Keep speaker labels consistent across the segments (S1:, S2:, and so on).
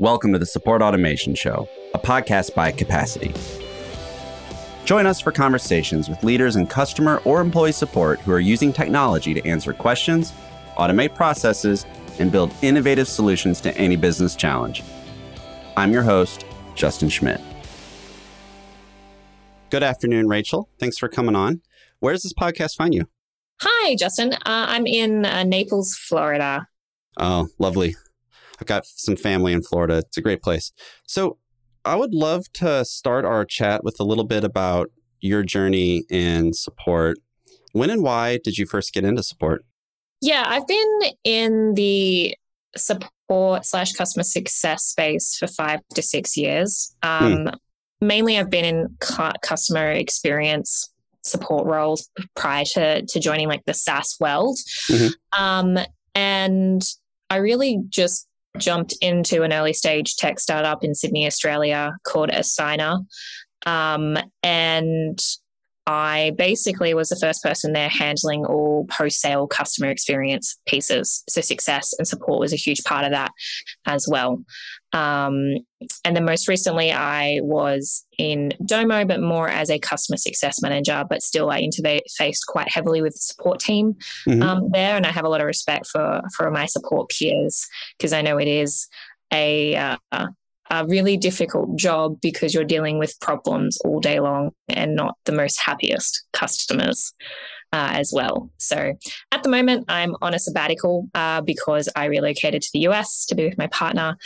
S1: Welcome to the Support Automation Show, a podcast by Capacity. Join us for conversations with leaders in customer or employee support who are using technology to answer questions, automate processes, and build innovative solutions to any business challenge. I'm your host, Justin Schmidt. Good afternoon, Rachel. Thanks for coming on. Where does this podcast find you?
S2: Hi, Justin. Uh, I'm in uh, Naples, Florida.
S1: Oh, lovely. I've got some family in Florida. It's a great place. So, I would love to start our chat with a little bit about your journey in support. When and why did you first get into support?
S2: Yeah, I've been in the support slash customer success space for five to six years. Um, hmm. Mainly, I've been in customer experience support roles prior to, to joining like the SaaS world. Mm-hmm. Um, and I really just jumped into an early stage tech startup in Sydney, Australia called Assignar. Um, and I basically was the first person there handling all post sale customer experience pieces. So, success and support was a huge part of that as well. Um, and then most recently, I was in Domo, but more as a customer success manager, but still I interfaced quite heavily with the support team mm-hmm. um, there. And I have a lot of respect for, for my support peers because I know it is a, uh, a really difficult job because you're dealing with problems all day long and not the most happiest customers. Uh, as well. So at the moment, I'm on a sabbatical uh, because I relocated to the US to be with my partner.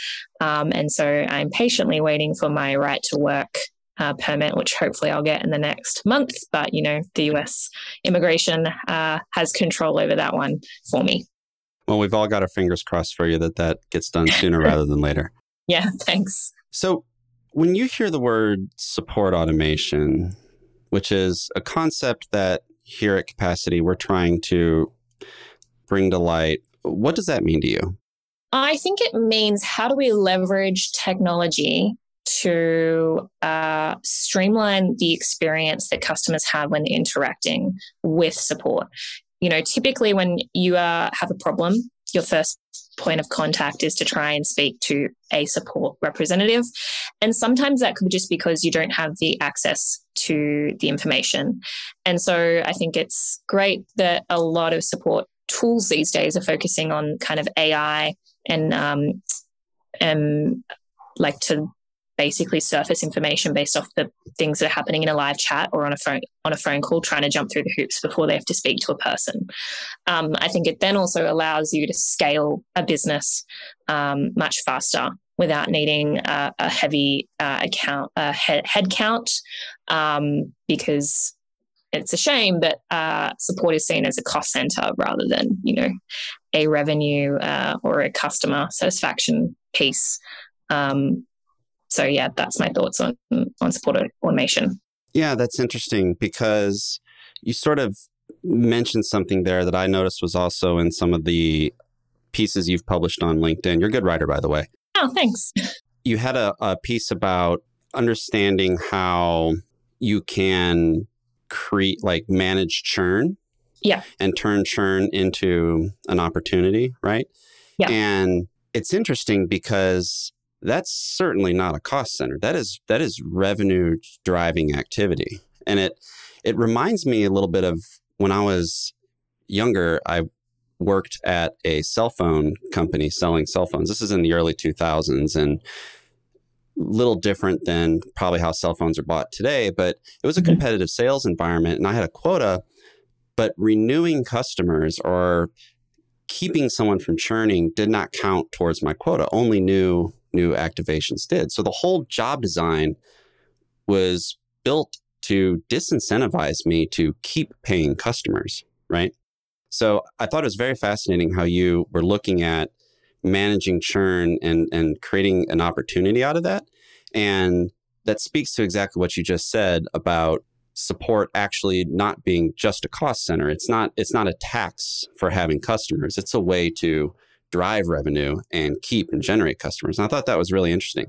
S2: Um, and so I'm patiently waiting for my right to work uh, permit, which hopefully I'll get in the next month. But, you know, the US immigration uh, has control over that one for me.
S1: Well, we've all got our fingers crossed for you that that gets done sooner rather than later.
S2: Yeah, thanks.
S1: So, when you hear the word support automation, which is a concept that here at Capacity we're trying to bring to light, what does that mean to you?
S2: I think it means how do we leverage technology to uh, streamline the experience that customers have when interacting with support. You know, typically when you uh, have a problem, your first point of contact is to try and speak to a support representative. And sometimes that could be just because you don't have the access to the information. And so I think it's great that a lot of support tools these days are focusing on kind of AI and um, and like to basically surface information based off the things that are happening in a live chat or on a phone on a phone call trying to jump through the hoops before they have to speak to a person. Um, i think it then also allows you to scale a business um, much faster without needing a, a heavy uh, account head, head count um, because it's a shame that uh, support is seen as a cost center rather than you know a revenue uh, or a customer satisfaction piece. Um, so yeah, that's my thoughts on on support automation.
S1: Yeah, that's interesting because you sort of mentioned something there that I noticed was also in some of the pieces you've published on LinkedIn. You're a good writer, by the way.
S2: Oh, thanks.
S1: You had a, a piece about understanding how you can create, like, manage churn.
S2: Yeah.
S1: And turn churn into an opportunity, right?
S2: Yeah.
S1: And it's interesting because that's certainly not a cost center. That is that is revenue driving activity. And it it reminds me a little bit of when I was younger, I worked at a cell phone company selling cell phones. This is in the early 2000s and a little different than probably how cell phones are bought today, but it was a mm-hmm. competitive sales environment and I had a quota, but renewing customers or keeping someone from churning did not count towards my quota. Only new new activations did. So the whole job design was built to disincentivize me to keep paying customers, right? So I thought it was very fascinating how you were looking at managing churn and and creating an opportunity out of that. And that speaks to exactly what you just said about support actually not being just a cost center. It's not it's not a tax for having customers. It's a way to drive revenue and keep and generate customers. And I thought that was really interesting.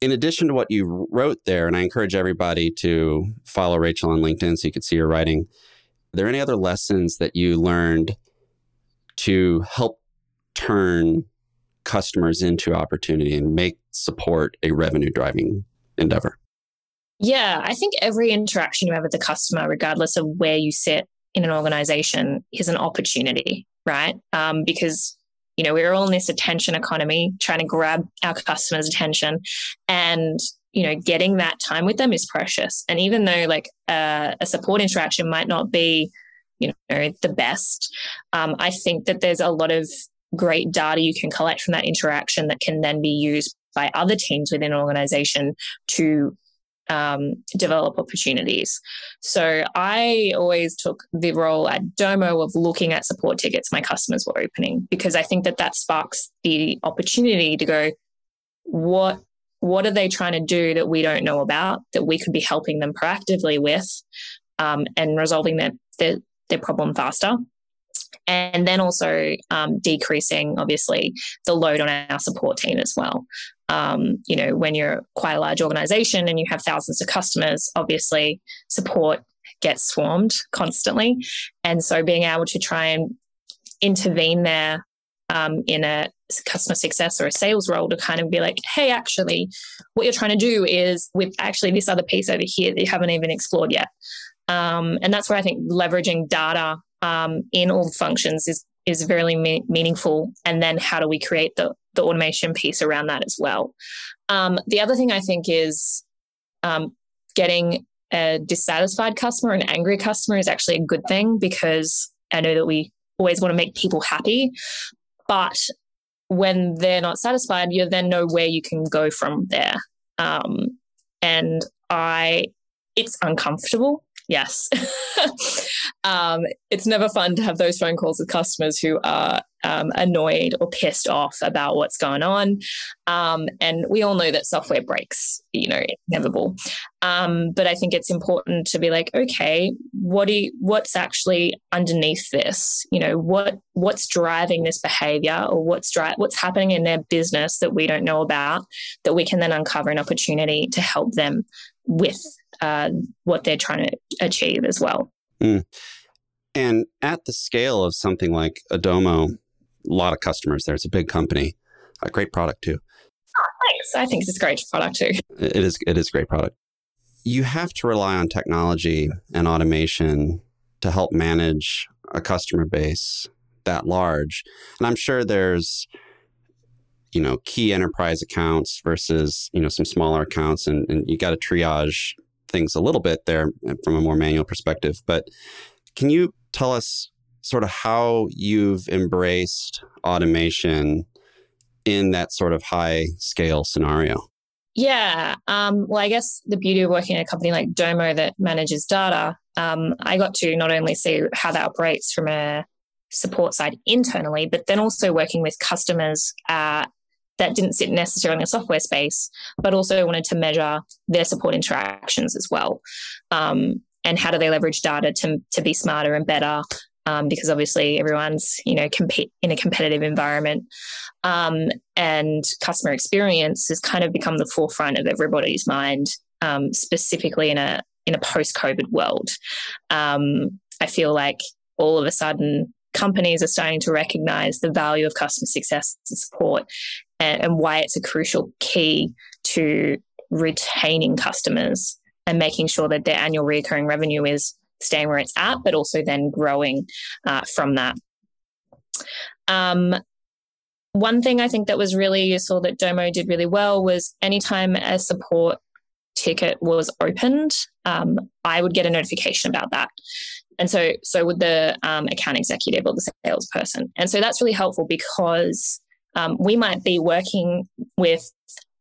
S1: In addition to what you wrote there, and I encourage everybody to follow Rachel on LinkedIn so you can see her writing. Are there any other lessons that you learned to help turn customers into opportunity and make support a revenue driving endeavor?
S2: Yeah, I think every interaction you have with the customer, regardless of where you sit in an organization, is an opportunity, right? Um, because you know we're all in this attention economy, trying to grab our customers' attention, and you know getting that time with them is precious. And even though like uh, a support interaction might not be you know the best, um, I think that there's a lot of great data you can collect from that interaction that can then be used by other teams within an organization to um, develop opportunities. So I always took the role at Domo of looking at support tickets my customers were opening because I think that that sparks the opportunity to go, what what are they trying to do that we don't know about that we could be helping them proactively with um, and resolving their, their their problem faster and then also um, decreasing obviously the load on our support team as well um, you know when you're quite a large organization and you have thousands of customers obviously support gets swarmed constantly and so being able to try and intervene there um, in a customer success or a sales role to kind of be like, hey, actually, what you're trying to do is with actually this other piece over here that you haven't even explored yet. Um, and that's where I think leveraging data um, in all functions is is very me- meaningful. And then how do we create the the automation piece around that as well? Um, the other thing I think is um, getting a dissatisfied customer, an angry customer, is actually a good thing because I know that we always want to make people happy, but when they're not satisfied, you then know where you can go from there. Um, and I, it's uncomfortable yes. um, it's never fun to have those phone calls with customers who are um, annoyed or pissed off about what's going on. Um, and we all know that software breaks, you know, inevitable. Um, but I think it's important to be like, okay, what do you, what's actually underneath this? You know, what what's driving this behavior or what's dri- what's happening in their business that we don't know about that we can then uncover an opportunity to help them with uh, what they're trying to achieve as well. Mm.
S1: And at the scale of something like a Domo, a lot of customers there. It's a big company, a great product too.
S2: Oh, thanks. I think it's a great product too.
S1: It is. It is a great product. You have to rely on technology and automation to help manage a customer base that large, and I'm sure there's you know key enterprise accounts versus you know some smaller accounts and, and you got to triage things a little bit there from a more manual perspective but can you tell us sort of how you've embraced automation in that sort of high scale scenario
S2: yeah um, well i guess the beauty of working in a company like Domo that manages data um, i got to not only see how that operates from a support side internally, but then also working with customers uh, that didn't sit necessarily in a software space, but also wanted to measure their support interactions as well. Um, and how do they leverage data to, to be smarter and better? Um, because obviously everyone's you know compete in a competitive environment, um, and customer experience has kind of become the forefront of everybody's mind, um, specifically in a in a post COVID world. Um, I feel like all of a sudden companies are starting to recognize the value of customer success and support and, and why it's a crucial key to retaining customers and making sure that their annual recurring revenue is staying where it's at, but also then growing uh, from that. Um, one thing I think that was really useful that Domo did really well was anytime a support ticket was opened, um, I would get a notification about that. And so, so would the um, account executive or the salesperson. And so that's really helpful because um, we might be working with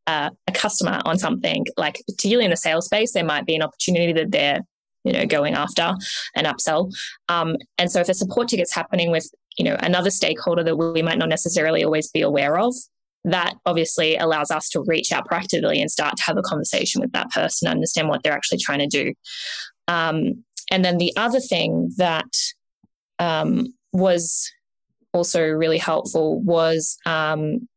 S2: uh, a customer on something like particularly in the sales space there might be an opportunity that they're you know going after an upsell um, and so if a support ticket's happening with you know another stakeholder that we might not necessarily always be aware of that obviously allows us to reach out proactively and start to have a conversation with that person understand what they're actually trying to do um, and then the other thing that um, was also really helpful was um,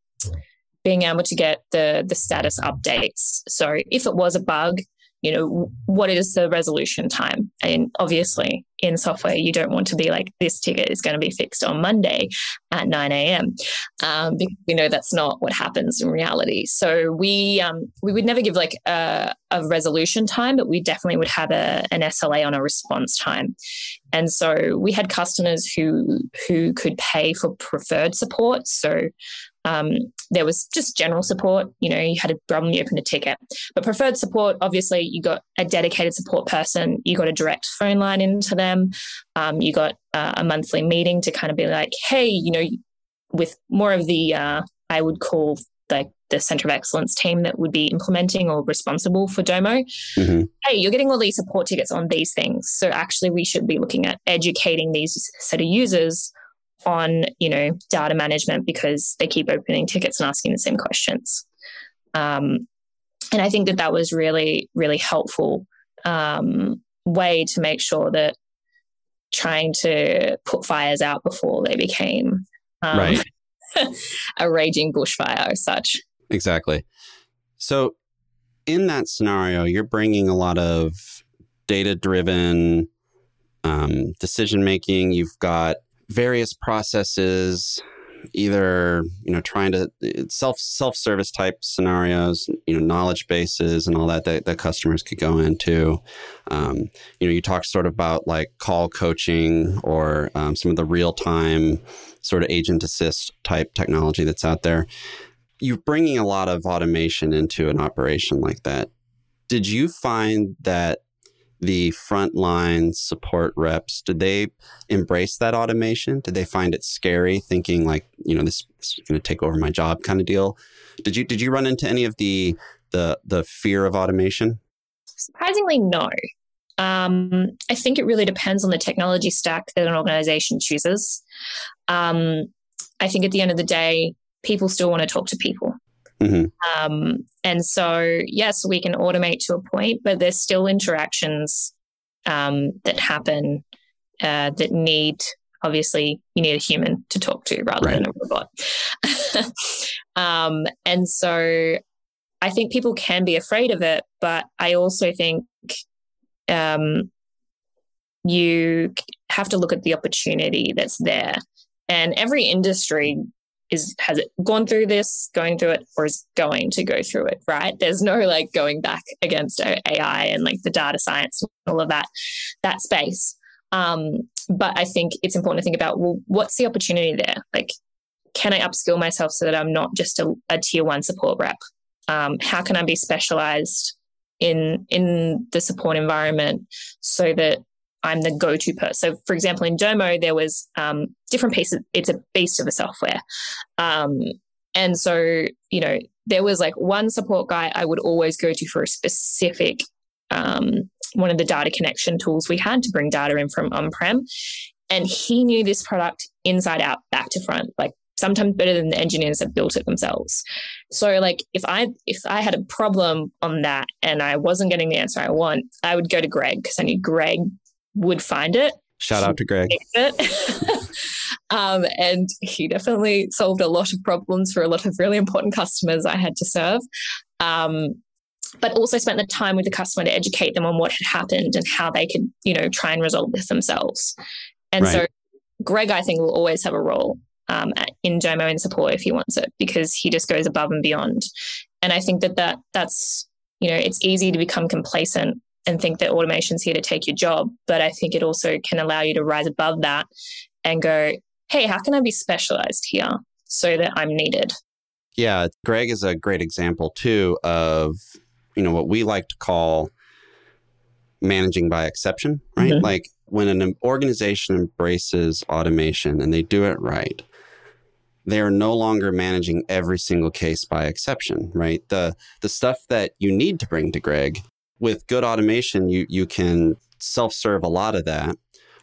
S2: being able to get the the status updates. So if it was a bug, you know, what is the resolution time? And obviously, in software, you don't want to be like, this ticket is going to be fixed on Monday at 9 a.m. Um, because we know that's not what happens in reality. So we um, we would never give like a, a resolution time, but we definitely would have a, an SLA on a response time. And so we had customers who who could pay for preferred support. So um, there was just general support. You know, you had a problem, you opened a ticket. But preferred support, obviously, you got a dedicated support person. You got a direct phone line into them. Um, you got uh, a monthly meeting to kind of be like, hey, you know, with more of the, uh, I would call like the center of excellence team that would be implementing or responsible for Domo. Mm-hmm. Hey, you're getting all these support tickets on these things. So actually, we should be looking at educating these set of users on you know data management because they keep opening tickets and asking the same questions. Um, and i think that that was really really helpful um, way to make sure that trying to put fires out before they became um, right. a raging bushfire as such.
S1: Exactly. So in that scenario you're bringing a lot of data driven um, decision making you've got various processes either you know trying to self self service type scenarios you know knowledge bases and all that that, that customers could go into. Um, you know you talked sort of about like call coaching or um, some of the real time sort of agent assist type technology that's out there. You're bringing a lot of automation into an operation like that. Did you find that the frontline support reps did they embrace that automation? Did they find it scary thinking like you know this, is going to take over my job kind of deal? Did you did you run into any of the the the fear of automation?
S2: Surprisingly no. Um, i think it really depends on the technology stack that an organization chooses. Um, i think at the end of the day people still want to talk to people Mm-hmm. Um, and so, yes, we can automate to a point, but there's still interactions um, that happen uh, that need, obviously, you need a human to talk to rather right. than a robot. um, and so, I think people can be afraid of it, but I also think um, you have to look at the opportunity that's there. And every industry is has it gone through this, going through it, or is going to go through it, right? There's no like going back against AI and like the data science and all of that, that space. Um, but I think it's important to think about well, what's the opportunity there? Like, can I upskill myself so that I'm not just a, a tier one support rep? Um, how can I be specialized in in the support environment so that I'm the go-to person. So, for example, in Domo, there was um, different pieces. It's a beast of a software, um, and so you know there was like one support guy I would always go to for a specific um, one of the data connection tools we had to bring data in from on-prem, and he knew this product inside out, back to front, like sometimes better than the engineers that built it themselves. So like if I if I had a problem on that and I wasn't getting the answer I want, I would go to Greg because I knew Greg would find it.
S1: Shout out to Greg.
S2: um, and he definitely solved a lot of problems for a lot of really important customers I had to serve. Um, but also spent the time with the customer to educate them on what had happened and how they could, you know, try and resolve this themselves. And right. so Greg, I think, will always have a role um, in Domo in support if he wants it because he just goes above and beyond. And I think that, that that's, you know, it's easy to become complacent and think that automation's here to take your job. But I think it also can allow you to rise above that and go, hey, how can I be specialized here so that I'm needed?
S1: Yeah, Greg is a great example too of, you know, what we like to call managing by exception, right? Mm-hmm. Like when an organization embraces automation and they do it right, they are no longer managing every single case by exception, right? The the stuff that you need to bring to Greg with good automation, you you can self serve a lot of that,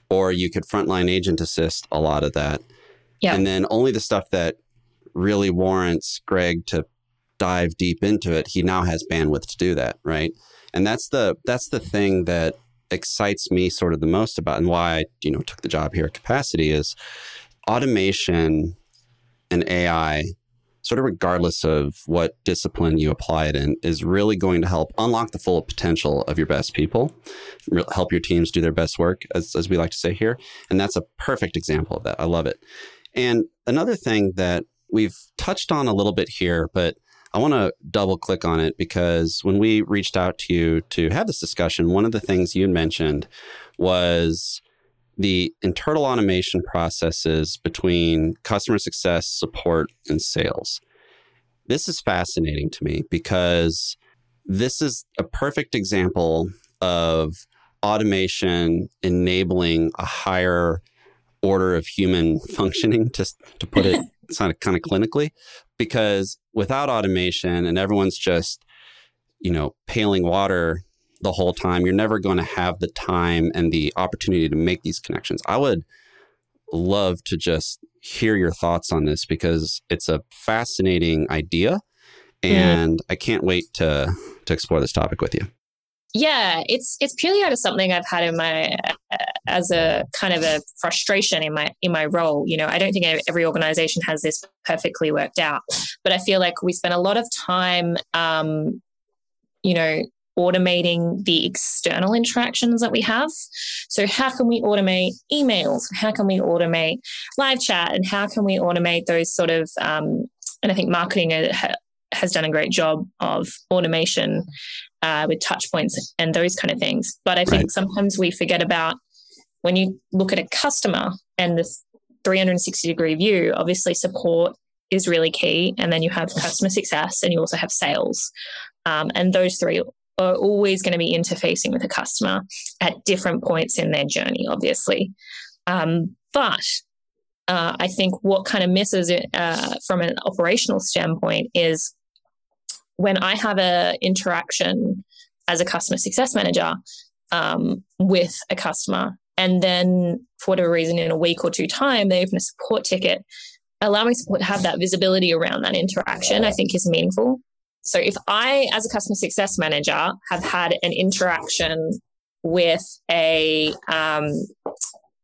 S1: or you could frontline agent assist a lot of that. Yeah. And then only the stuff that really warrants Greg to dive deep into it, he now has bandwidth to do that, right? And that's the that's the thing that excites me sort of the most about and why I, you know, took the job here at Capacity is automation and AI sort of regardless of what discipline you apply it in, is really going to help unlock the full potential of your best people, help your teams do their best work, as, as we like to say here. And that's a perfect example of that. I love it. And another thing that we've touched on a little bit here, but I want to double click on it because when we reached out to you to have this discussion, one of the things you mentioned was the internal automation processes between customer success, support, and sales. This is fascinating to me because this is a perfect example of automation enabling a higher order of human functioning, to, to put it kind of, kind of clinically, because without automation and everyone's just, you know, paling water the whole time, you're never going to have the time and the opportunity to make these connections. I would love to just hear your thoughts on this because it's a fascinating idea and I can't wait to to explore this topic with you.
S2: Yeah, it's it's purely out of something I've had in my uh, as a kind of a frustration in my in my role. You know, I don't think every organization has this perfectly worked out, but I feel like we spend a lot of time, um, you know, automating the external interactions that we have. So, how can we automate emails? How can we automate live chat? And how can we automate those sort of, um, and I think marketing has done a great job of automation uh, with touch points and those kind of things. But I think right. sometimes we forget about when you look at a customer and the 360 degree view, obviously support is really key. And then you have customer success and you also have sales. Um, and those three are always going to be interfacing with a customer at different points in their journey, obviously. Um, but uh, I think what kind of misses it uh, from an operational standpoint is when I have an interaction as a customer success manager um, with a customer, and then for whatever reason, in a week or two time, they open a support ticket, allowing support to have that visibility around that interaction, I think is meaningful. So if I, as a customer success manager, have had an interaction with a um,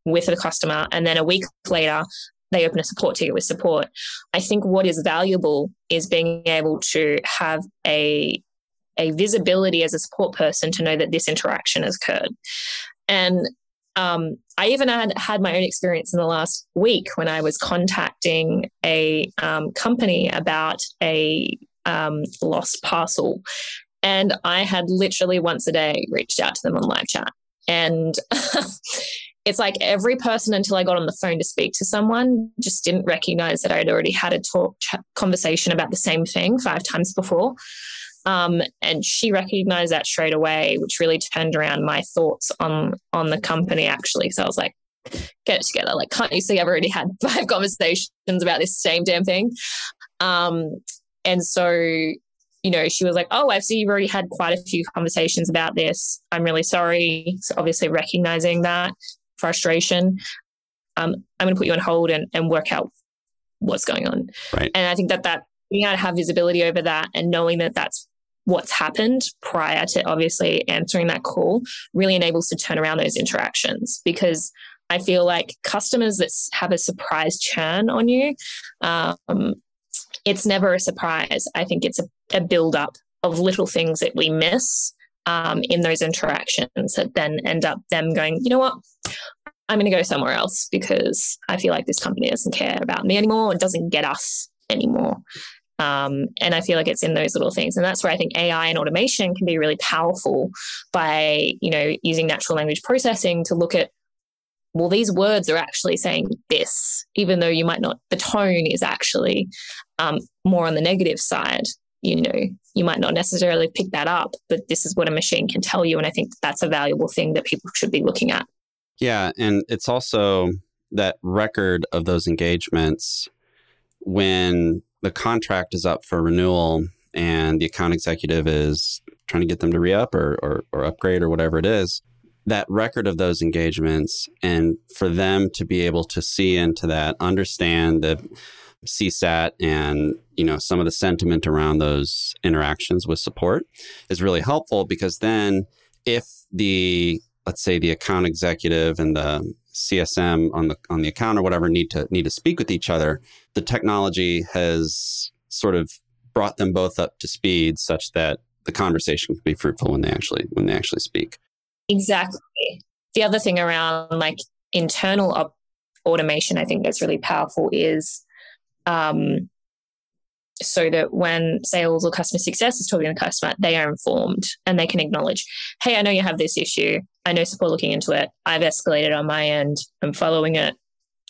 S2: with a customer, and then a week later they open a support ticket with support, I think what is valuable is being able to have a a visibility as a support person to know that this interaction has occurred. And um, I even had had my own experience in the last week when I was contacting a um, company about a um, lost parcel. And I had literally once a day reached out to them on live chat. And it's like every person until I got on the phone to speak to someone just didn't recognize that I'd already had a talk conversation about the same thing five times before. Um, and she recognized that straight away, which really turned around my thoughts on on the company actually. So I was like, get it together. Like, can't you see I've already had five conversations about this same damn thing? Um, and so, you know, she was like, Oh, I see you've already had quite a few conversations about this. I'm really sorry. So, obviously, recognizing that frustration. Um, I'm going to put you on hold and, and work out what's going on.
S1: Right.
S2: And I think that that being able to have visibility over that and knowing that that's what's happened prior to obviously answering that call really enables to turn around those interactions because I feel like customers that have a surprise churn on you, um, it's never a surprise. I think it's a, a build up of little things that we miss um, in those interactions that then end up them going, you know what? I'm going to go somewhere else because I feel like this company doesn't care about me anymore. It doesn't get us anymore. Um, and I feel like it's in those little things. And that's where I think AI and automation can be really powerful by, you know, using natural language processing to look at well, these words are actually saying this, even though you might not, the tone is actually um, more on the negative side. You know, you might not necessarily pick that up, but this is what a machine can tell you. And I think that's a valuable thing that people should be looking at.
S1: Yeah. And it's also that record of those engagements when the contract is up for renewal and the account executive is trying to get them to re up or, or, or upgrade or whatever it is that record of those engagements and for them to be able to see into that, understand the CSAT and you know some of the sentiment around those interactions with support is really helpful because then if the let's say the account executive and the CSM on the on the account or whatever need to need to speak with each other, the technology has sort of brought them both up to speed such that the conversation can be fruitful when they actually when they actually speak.
S2: Exactly. The other thing around like internal op- automation, I think that's really powerful is um, so that when sales or customer success is talking to the customer, they are informed and they can acknowledge, hey, I know you have this issue. I know support looking into it. I've escalated on my end. I'm following it.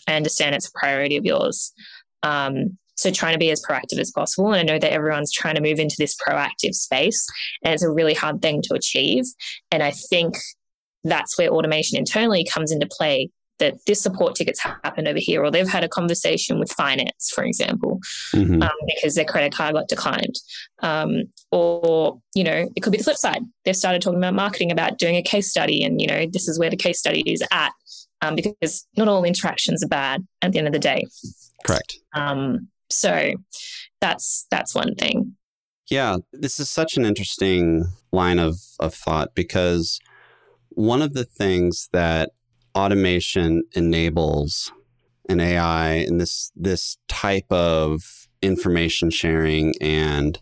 S2: I understand it's a priority of yours. Um, so trying to be as proactive as possible. And I know that everyone's trying to move into this proactive space, and it's a really hard thing to achieve. And I think that's where automation internally comes into play that this support ticket's happened over here, or they've had a conversation with finance, for example, mm-hmm. um, because their credit card got declined. Um, or, you know, it could be the flip side. They've started talking about marketing, about doing a case study, and, you know, this is where the case study is at, um, because not all interactions are bad at the end of the day.
S1: Correct.
S2: Um, so that's that's one thing.
S1: Yeah, this is such an interesting line of, of thought because one of the things that automation enables and AI and this this type of information sharing and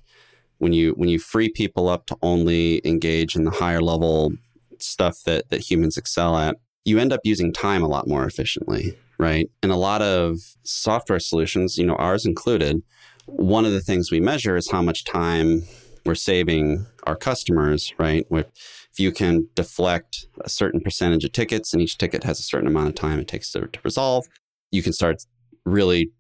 S1: when you when you free people up to only engage in the higher level stuff that that humans excel at, you end up using time a lot more efficiently, right? And a lot of software solutions, you know, ours included, one of the things we measure is how much time we're saving our customers, right? If you can deflect a certain percentage of tickets and each ticket has a certain amount of time it takes to, to resolve, you can start really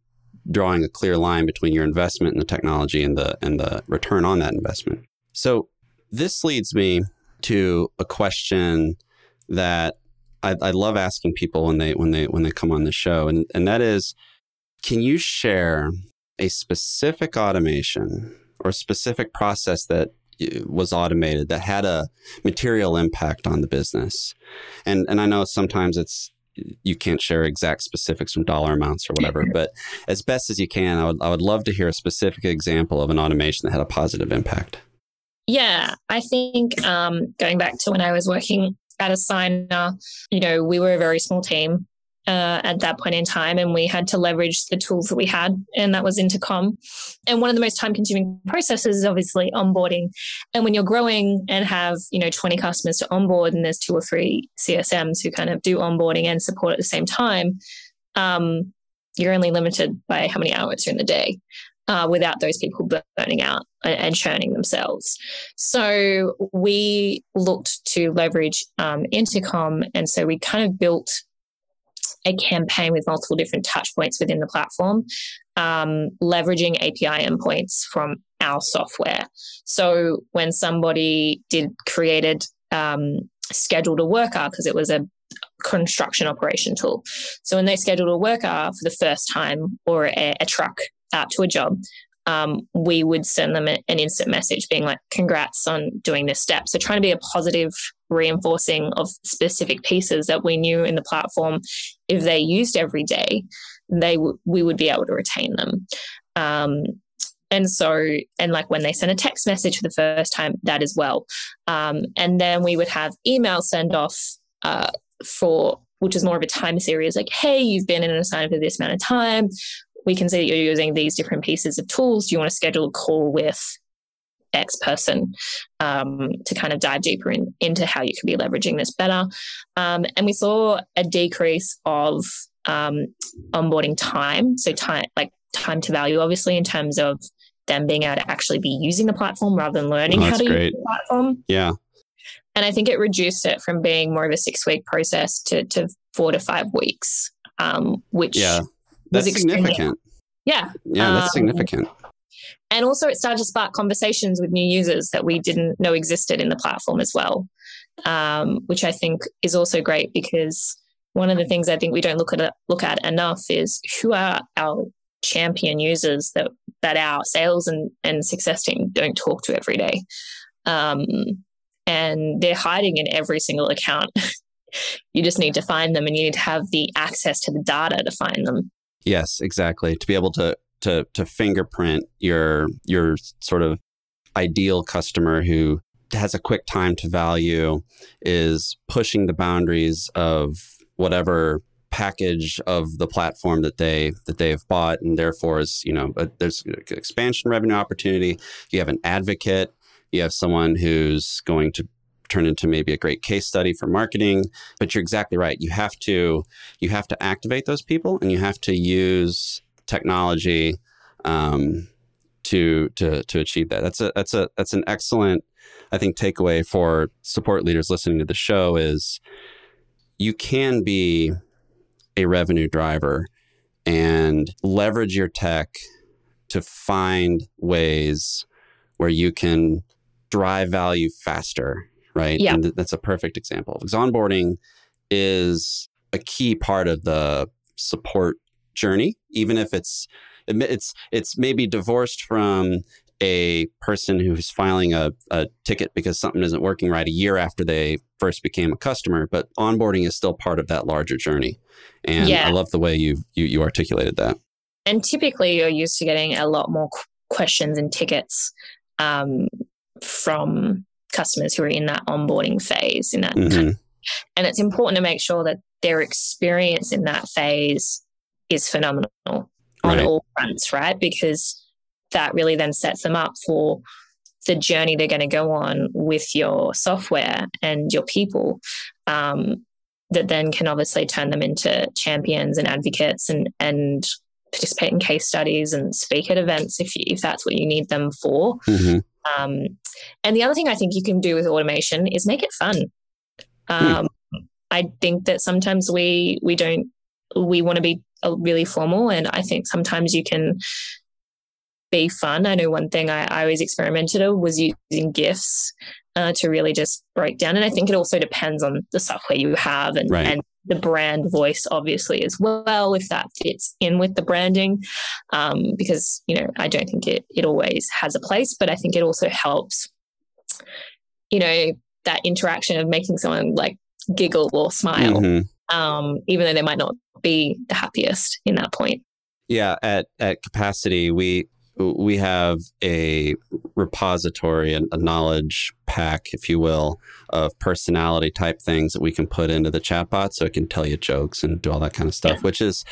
S1: drawing a clear line between your investment in the technology and the and the return on that investment. So this leads me to a question that I, I love asking people when they when they when they come on the show, and and that is, can you share a specific automation or a specific process that was automated that had a material impact on the business. And and I know sometimes it's you can't share exact specifics from dollar amounts or whatever, but as best as you can, I would I would love to hear a specific example of an automation that had a positive impact.
S2: Yeah, I think um, going back to when I was working at Assignar, you know, we were a very small team uh, at that point in time, and we had to leverage the tools that we had, and that was Intercom. And one of the most time-consuming processes is obviously onboarding. And when you're growing and have you know 20 customers to onboard, and there's two or three CSMs who kind of do onboarding and support at the same time, um, you're only limited by how many hours are in the day. Uh, without those people burning out and churning themselves. So we looked to leverage um, Intercom. And so we kind of built a campaign with multiple different touch points within the platform, um, leveraging API endpoints from our software. So when somebody did created um, scheduled a worker because it was a construction operation tool. So when they scheduled a worker for the first time or a, a truck out to a job, um, we would send them an instant message being like, congrats on doing this step. So trying to be a positive reinforcing of specific pieces that we knew in the platform, if they used every day, they w- we would be able to retain them. Um, and so, and like when they send a text message for the first time, that as well. Um, and then we would have email send off uh, for which is more of a time series like, hey, you've been in an assignment for this amount of time we can see that you're using these different pieces of tools. Do you want to schedule a call with X person um, to kind of dive deeper in, into how you could be leveraging this better? Um, and we saw a decrease of um, onboarding time. So time, like time to value, obviously, in terms of them being able to actually be using the platform rather than learning oh, how to great. use the platform.
S1: Yeah.
S2: And I think it reduced it from being more of a six week process to, to four to five weeks, um, which
S1: yeah. That's significant.
S2: Yeah.
S1: Yeah, that's um, significant.
S2: And also, it started to spark conversations with new users that we didn't know existed in the platform as well, um, which I think is also great because one of the things I think we don't look at look at enough is who are our champion users that that our sales and, and success team don't talk to every day. Um, and they're hiding in every single account. you just need to find them and you need to have the access to the data to find them.
S1: Yes, exactly. To be able to to to fingerprint your your sort of ideal customer who has a quick time to value is pushing the boundaries of whatever package of the platform that they that they have bought and therefore is you know uh, there's expansion revenue opportunity you have an advocate you have someone who's going to turn into maybe a great case study for marketing. But you're exactly right. You have to you have to activate those people and you have to use technology um, to to to achieve that. That's a that's a that's an excellent i think takeaway for support leaders listening to the show is you can be a revenue driver and leverage your tech to find ways where you can drive value faster, right?
S2: Yeah.
S1: And th- that's a perfect example. Because onboarding is a key part of the support journey, even if it's it's it's maybe divorced from a person who's filing a, a ticket because something isn't working right a year after they first became a customer, but onboarding is still part of that larger journey. And
S2: Yeah.
S1: I love the way you you, you articulated that.
S2: And typically, you're used to getting a lot more questions and tickets um, from customers who are in that onboarding phase. In that,
S1: Mhm.
S2: and it's important to make sure that their experience in that phase is phenomenal on
S1: Right.
S2: all fronts, right? Because that really then sets them up for the journey they're going to go on with your software and your people. Um, that then can obviously turn them into champions and advocates and and participate in case studies and speak at events if you, if that's what you need them for.
S1: Mhm.
S2: Um, and the other thing I think you can do with automation is make it fun. Um, I think that sometimes we we don't we want to be uh, really formal, and I think sometimes you can be fun. I know one thing I, I always experimented with was using GIFs uh, to really just break down, and I think it also depends on the software you have and,
S1: Right.
S2: and the brand voice, obviously as well, if that fits in with the branding. Um, because you know, I don't think it it always has a place, but I think it also helps. You know, that interaction of making someone like giggle or smile,
S1: Mhm.
S2: um, even though they might not be the happiest in that point.
S1: Yeah, at at Capacity, we we have a repository and a knowledge pack, if you will, of personality type things that we can put into the chatbot, so it can tell you jokes and do all that kind of stuff.
S2: Yeah.
S1: Which is,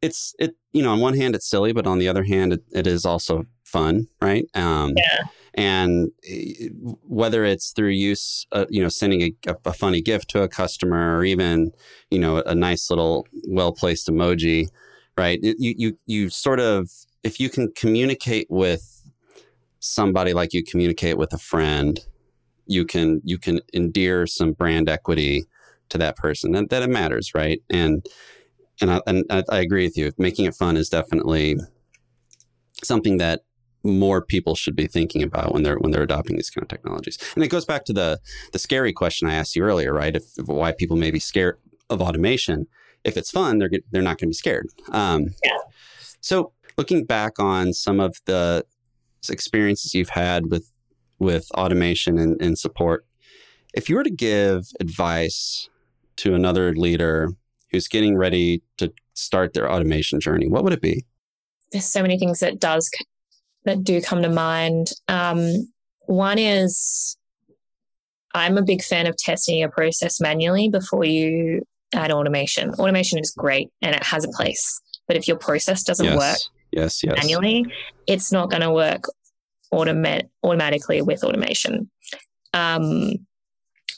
S1: it's it you know on one hand it's silly, but on the other hand it, it is also fun, right? Um,
S2: Yeah.
S1: And eh, whether it's through use, uh, you know, sending a, a funny gift to a customer, or even you know a nice little well placed emoji, right? It- You you you sort of if you can communicate with somebody like you communicate with a friend, you can you can endear some brand equity to that person. That that it matters, right? And and I, and I agree with you. Making it fun is definitely something that more people should be thinking about when they're when they're adopting these kind of technologies. And it goes back to the the scary question I asked you earlier, right? If, why people may be scared of automation. If it's fun, they're they're not going to be scared. Um,
S2: Yeah.
S1: So looking back on some of the experiences you've had with with automation and, and support, if you were to give advice to another leader who's getting ready to start their automation journey, what would it be?
S2: there's so many things that does that do come to mind. Um, one is I'm a big fan of testing your process manually before you add automation. Automation is great and it has a place, but if your process doesn't
S1: yes.
S2: work
S1: Yes, yes.
S2: manually, it's not going to work automat- automatically with automation. Um,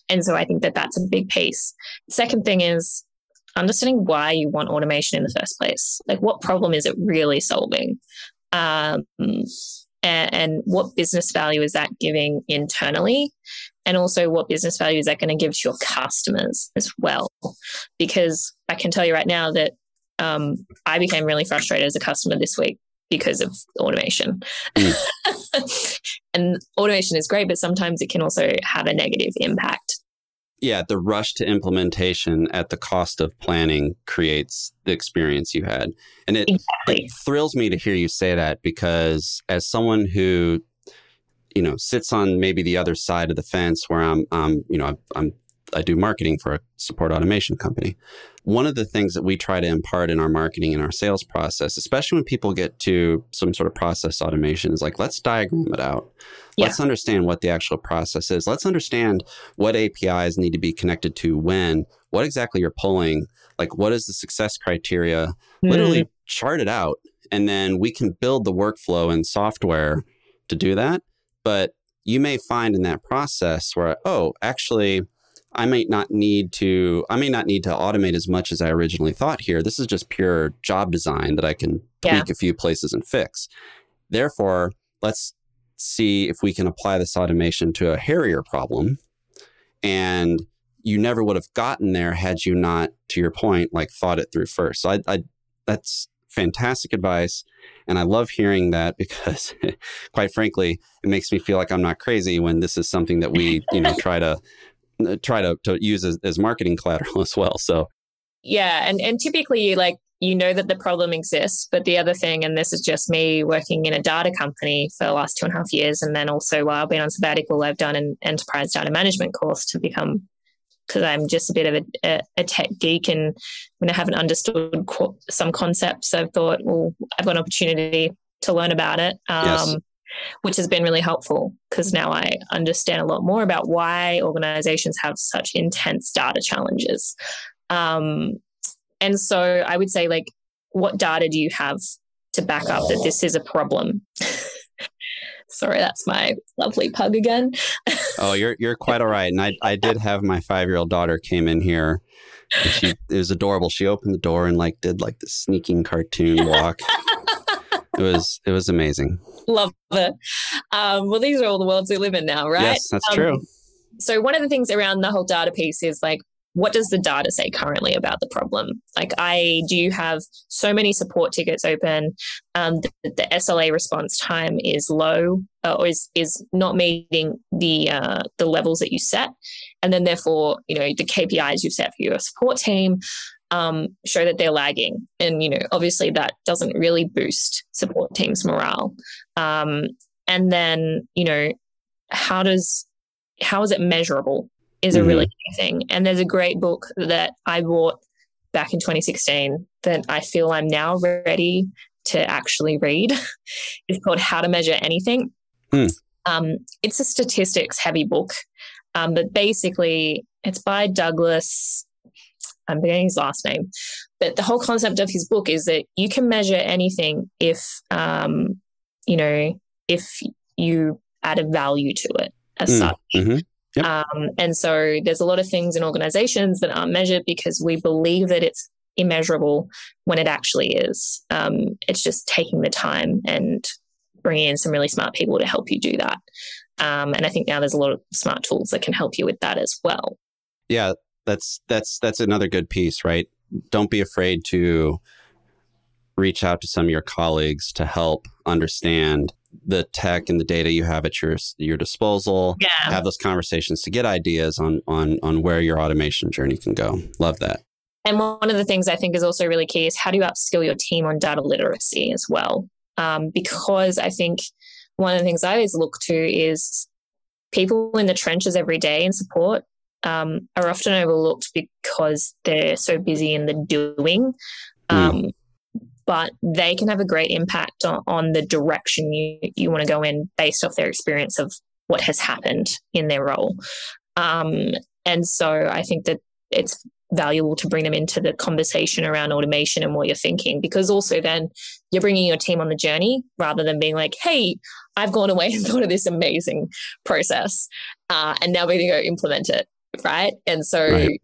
S2: and so I think that that's a big piece. Second thing is understanding why you want automation in the first place. Like, what problem is it really solving? Um, and, and what business value is that giving internally? And also, what business value is that going to give to your customers as well? Because I can tell you right now that um, I became really frustrated as a customer this week because of automation. and automation is great, but sometimes it can also have a negative impact.
S1: yeah, the rush to implementation at the cost of planning creates the experience you had. And it,
S2: Exactly.
S1: it thrills me to hear you say that because as someone who, you know, sits on maybe the other side of the fence where I'm, um, you know, I'm, I'm I do marketing for a support automation company. One of the things that we try to impart in our marketing and our sales process, especially when people get to some sort of process automation, is like, let's diagram it out. Yeah. Let's understand what the actual process is. Let's understand what APIs need to be connected to when, what exactly you're pulling, like what is the success criteria, mm. literally chart it out. And then we can build the workflow and software to do that. But you may find in that process where, oh, actually, I might not need to I may not need to automate as much as I originally thought here. This is just pure job design that I can tweak yeah. a few places and fix. Therefore, let's see if we can apply this automation to a hairier problem. And you never would have gotten there had you not, to your point, like thought it through first. So I, I that's fantastic advice. And I love hearing that because quite frankly, it makes me feel like I'm not crazy when this is something that we, you know, try to try to, to use as, as marketing collateral as well. So
S2: yeah, and and typically like you know that the problem exists, but the other thing, and this is just me working in a data company for the last two and a half years, and then also while I've been on sabbatical, I've done an enterprise data management course to become because I'm just a bit of a, a, a, tech geek, and when I haven't understood co- some concepts, I've thought, well, I've got an opportunity to learn about it. Um, yes which has been really helpful because now I understand a lot more about why organizations have such intense data challenges. Um, and so I would say, like, what data do you have to back up that this is a problem? Sorry, that's my lovely pug again.
S1: oh, you're you're quite all right. And I I did have my five year old daughter came in here. And she it was adorable. She opened the door and like did like the sneaking cartoon walk. it was it was amazing.
S2: Love it. Um, well, these are all the worlds we live in now, right?
S1: Yes, that's
S2: um,
S1: true.
S2: So one of the things around the whole data piece is like, what does the data say currently about the problem? Like, I do have so many support tickets open. Um, the, the, SLA response time is low, uh, or is is not meeting the uh, the levels that you set, and then therefore, you know, the KPIs you've set for your support team um, show that they're lagging. And, you know, obviously that doesn't really boost support teams' morale. Um, and then, you know, how does, how is it measurable is mm-hmm. a really key thing. And there's a great book that I bought back in 2016 that I feel I'm now ready to actually read. it's called How to Measure Anything. Mm. Um, it's a statistics heavy book, um, but basically it's by Douglas I'm forgetting his last name. But the whole concept of his book is that you can measure anything if, um, you know, if you add a value to it as mm, such. Mm-hmm. Yep. Um, and so there's a lot of things in organizations that aren't measured because we believe that it's immeasurable when it actually is. Um, it's just taking the time and bringing in some really smart people to help you do that. Um, and I think now there's a lot of smart tools that can help you with that as well.
S1: Yeah, that's that's that's another good piece, right? Don't be afraid to reach out to some of your colleagues to help understand the tech and the data you have at your your disposal.
S2: Yeah.
S1: Have those conversations to get ideas on on on where your automation journey can go. Love that.
S2: And one of the things I think is also really key is how do you upskill your team on data literacy as well? Um, because I think one of the things I always look to is people in the trenches every day in support um, are often overlooked because they're so busy in the doing. Hmm. Um, mm. But they can have a great impact on, on the direction you, you want to go in based off their experience of what has happened in their role. Um, and so I think that it's valuable to bring them into the conversation around automation and what you're thinking because also then you're bringing your team on the journey rather than being like hey i've gone away and thought of this amazing process uh, and now we're going to go implement it right? And so right.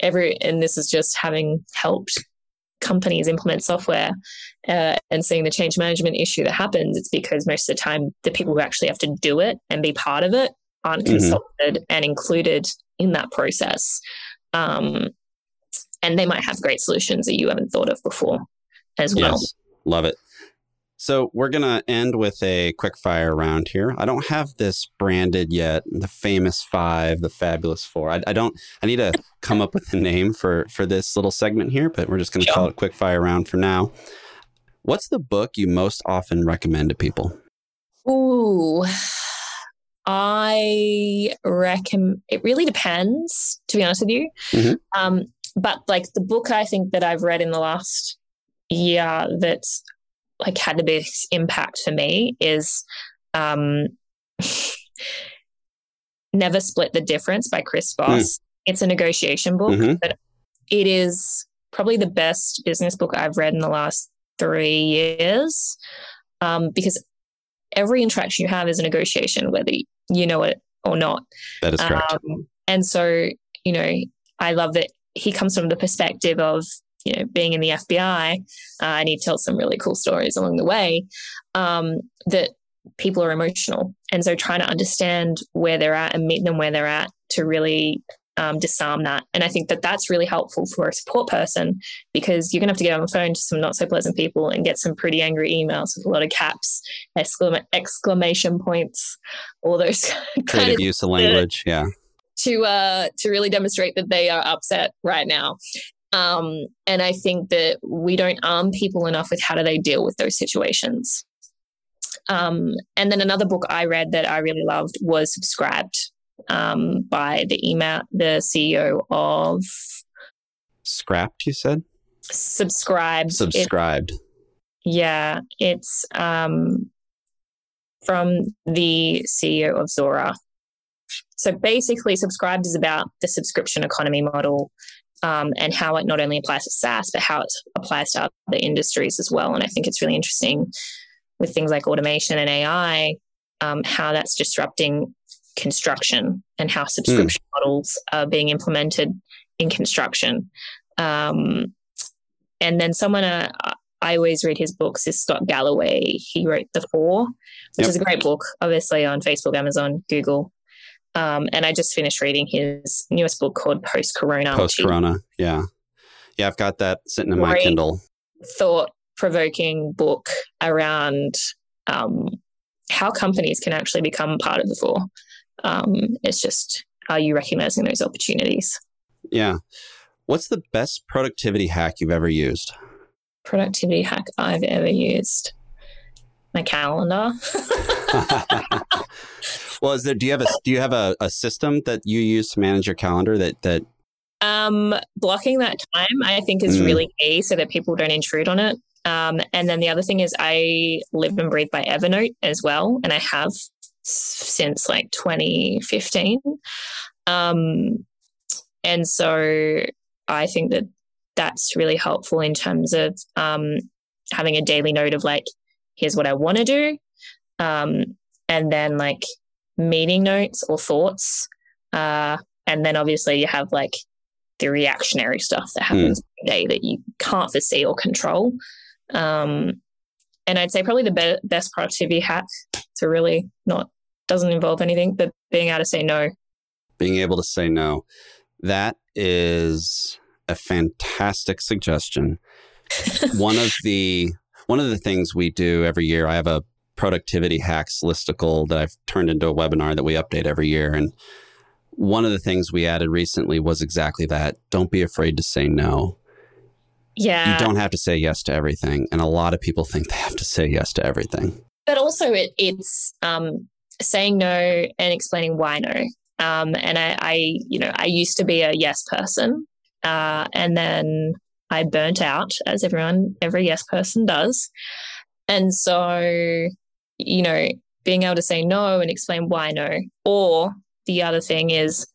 S2: every and this is just having helped companies implement software uh, and seeing the change management issue that happens. It's because most of the time the people who actually have to do it and be part of it aren't mm-hmm. consulted and included in that process. Um, and they might have great solutions that you haven't thought of before as well. Yes,
S1: love it. So we're going to end with a quick fire round here. I don't have this branded yet, the famous five, the fabulous four. I, I don't, I need to come up with a name for, for this little segment here, but we're just going to call it quick fire round for now. What's the book you most often recommend to people?
S2: Ooh, I reckon it really depends, to be honest with you.
S1: Mhm.
S2: Um, but like the book I think that I've read in the last year that's like had the biggest impact for me is um, Never Split the Difference by Chris Voss. It's a negotiation book,
S1: Mhm.
S2: but it is probably the best business book I've read in the last three years um, because every interaction you have is a negotiation, whether you know it or not.
S1: That is correct.
S2: Um, and so, you know, I love that he comes from the perspective of, you know, being in the FBI, uh, and he tells some really cool stories along the way um, that people are emotional. And so trying to understand where they're at and meet them where they're at to really um, disarm that. And I think that that's really helpful for a support person because you're going to have to get on the phone to some not so pleasant people and get some pretty angry emails with a lot of caps, exclama- exclamation points, all those kind
S1: Creative
S2: of
S1: use of language. Yeah.
S2: to uh to really demonstrate that they are upset right now. Um, and I think that we don't arm people enough with how do they deal with those situations. Um, and then another book I read that I really loved was Subscribed um, by the email the CEO of
S1: Scrapped, you said?
S2: Subscribed. It-
S1: Subscribed.
S2: yeah, it's um, from the CEO of Zuora. So basically, Subscribed is about the subscription economy model um, and how it not only applies to SaaS, but how it applies to other industries as well. And I think it's really interesting with things like automation and AI, um, how that's disrupting construction and how subscription models are being implemented in construction. Um, and then someone uh, I always read his books is Scott Galloway. He wrote The Four, which
S1: Yep.
S2: is a great book, obviously on Facebook, Amazon, Google. Um, and I just finished reading his newest book called Post Corona.
S1: Post Corona. Yeah. Yeah, I've got that sitting in my Kindle.
S2: thought provoking book around um, how companies can actually become part of the four. Um, it's just, are you recognizing those opportunities?
S1: Yeah. What's the best productivity hack you've ever used?
S2: Productivity hack I've ever used. My calendar.
S1: well, is there do you have a do you have a, a system that you use to manage your calendar that that
S2: Um, blocking that time, I think, is
S1: Mm.
S2: really key so that people don't intrude on it. Um, and then the other thing is, I live and breathe by Evernote as well, and I have since like 2015. Um, and so I think that that's really helpful in terms of um, having a daily note of like, here's what I want to do. Um, and then like meeting notes or thoughts. Uh, and then obviously you have like the reactionary stuff that happens every day that you can't foresee or control. Um, and I'd say probably the be- best productivity hack to really not doesn't involve anything, but being able to say no.
S1: being able to say no that is a fantastic suggestion one of the one of the things we do every year i have a productivity hacks listicle that i've turned into a webinar that we update every year. And one of the things we added recently was exactly that. Don't be afraid to say no.
S2: Yeah,
S1: you don't have to say yes to everything. And a lot of people think they have to say yes to everything.
S2: But also it, it's um, saying no and explaining why no. Um, and I, I, you know, I used to be a yes person, uh, and then I burnt out, as everyone, every yes person does. And so, you know, being able to say no and explain why no. Or the other thing is,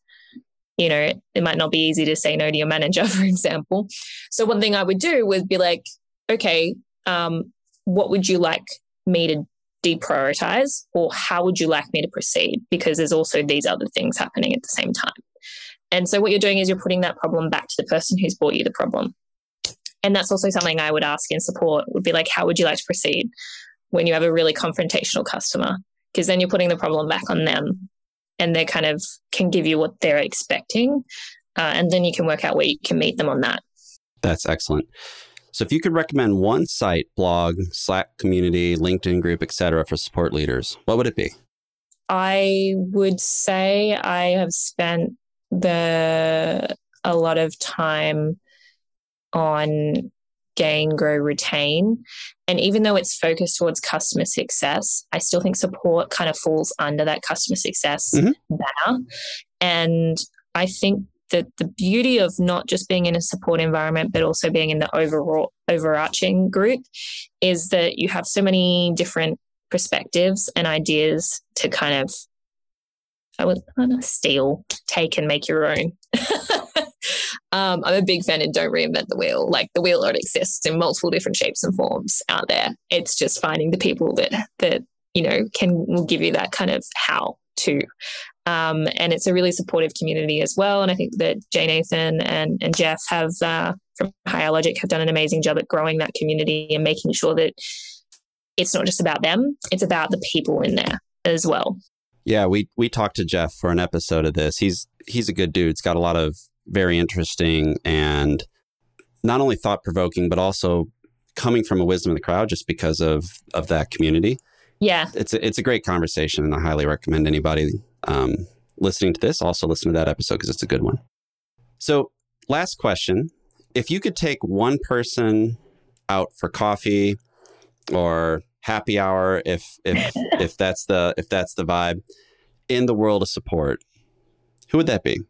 S2: you know, it might not be easy to say no to your manager, for example. So one thing I would do would be like, okay, um, what would you like me to deprioritize or how would you like me to proceed because there's also these other things happening at the same time and so what you're doing is you're putting that problem back to the person who's brought you the problem and that's also something i would ask in support would be like how would you like to proceed when you have a really confrontational customer because then you're putting the problem back on them and they kind of can give you what they're expecting uh, and then you can work out where you can meet them on that
S1: That's excellent. So if you could recommend one site, blog, Slack community, LinkedIn group, etc., for support leaders, what would it be?
S2: I would say I have spent the a lot of time on gain, grow, retain. And even though it's focused towards customer success, I still think support kind of falls under that customer success mm-hmm. banner. And I think that the beauty of not just being in a support environment, but also being in the overall overarching group is that you have so many different perspectives and ideas to kind of I would steal, take and make your own. um, I'm a big fan and don't reinvent the wheel. Like the wheel already exists in multiple different shapes and forms out there. It's just finding the people that that you know can will give you that kind of how to. Um, and it's a really supportive community as well. And I think that Jay Nathan and, and Jeff have uh, from Higher Logic have done an amazing job at growing that community and making sure that it's not just about them; it's about the people in there as well.
S1: Yeah, we we talked to Jeff for an episode of this. He's he's a good dude. He's got a lot of very interesting and not only thought provoking, but also coming from a wisdom of the crowd just because of of that community.
S2: Yeah,
S1: it's a, it's a great conversation, and I highly recommend anybody um, listening to this also listen to that episode because it's a good one. So, last question: If you could take one person out for coffee or happy hour if if if that's the if that's the vibe in the world of support who would that be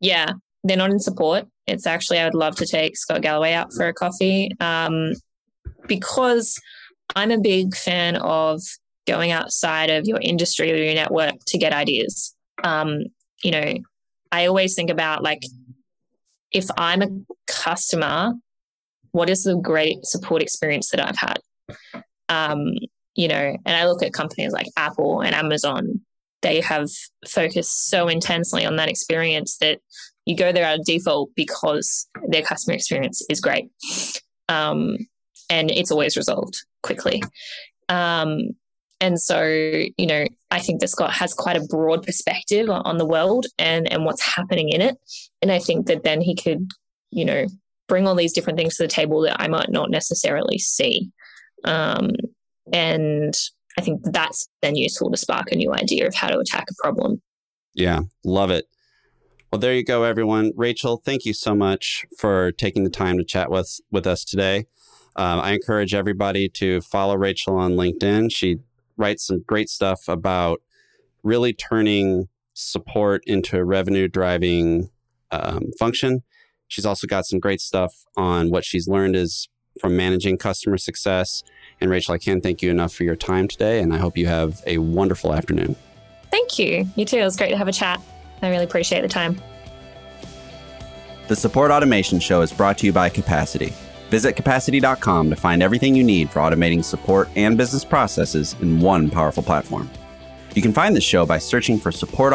S2: yeah they're not in support. It's actually i would love to take scott galloway out for a coffee um, because i'm a big fan of going outside of your industry or your network to get ideas. Um, you know i always think about like if i'm a customer what is the great support experience that i've had? Um, you know, and I look at companies like Apple and Amazon, they have focused so intensely on that experience that you go there out of default because their customer experience is great. Um, and it's always resolved quickly. Um, and so, you know, I think that Scott has quite a broad perspective on the world and, and what's happening in it. And I think that then he could, you know, bring all these different things to the table that I might not necessarily see. Um, and I think that's then useful to spark a new idea of how to attack a problem.
S1: Yeah, love it. Well, there you go, everyone. Rachel, thank you so much for taking the time to chat with, with us today. Um, I encourage everybody to follow Rachel on LinkedIn. She writes some great stuff about really turning support into a revenue driving um, function. She's also got some great stuff on what she's learned is from managing customer success and Rachel, I can't thank you enough for your time today, and I hope you have a wonderful afternoon.
S2: Thank you. You too. It was great to have a chat. I really appreciate the time.
S1: The Support Automation Show is brought to you by Capacity. Visit capacity.com to find everything you need for automating support and business processes in one powerful platform. You can find the show by searching for Support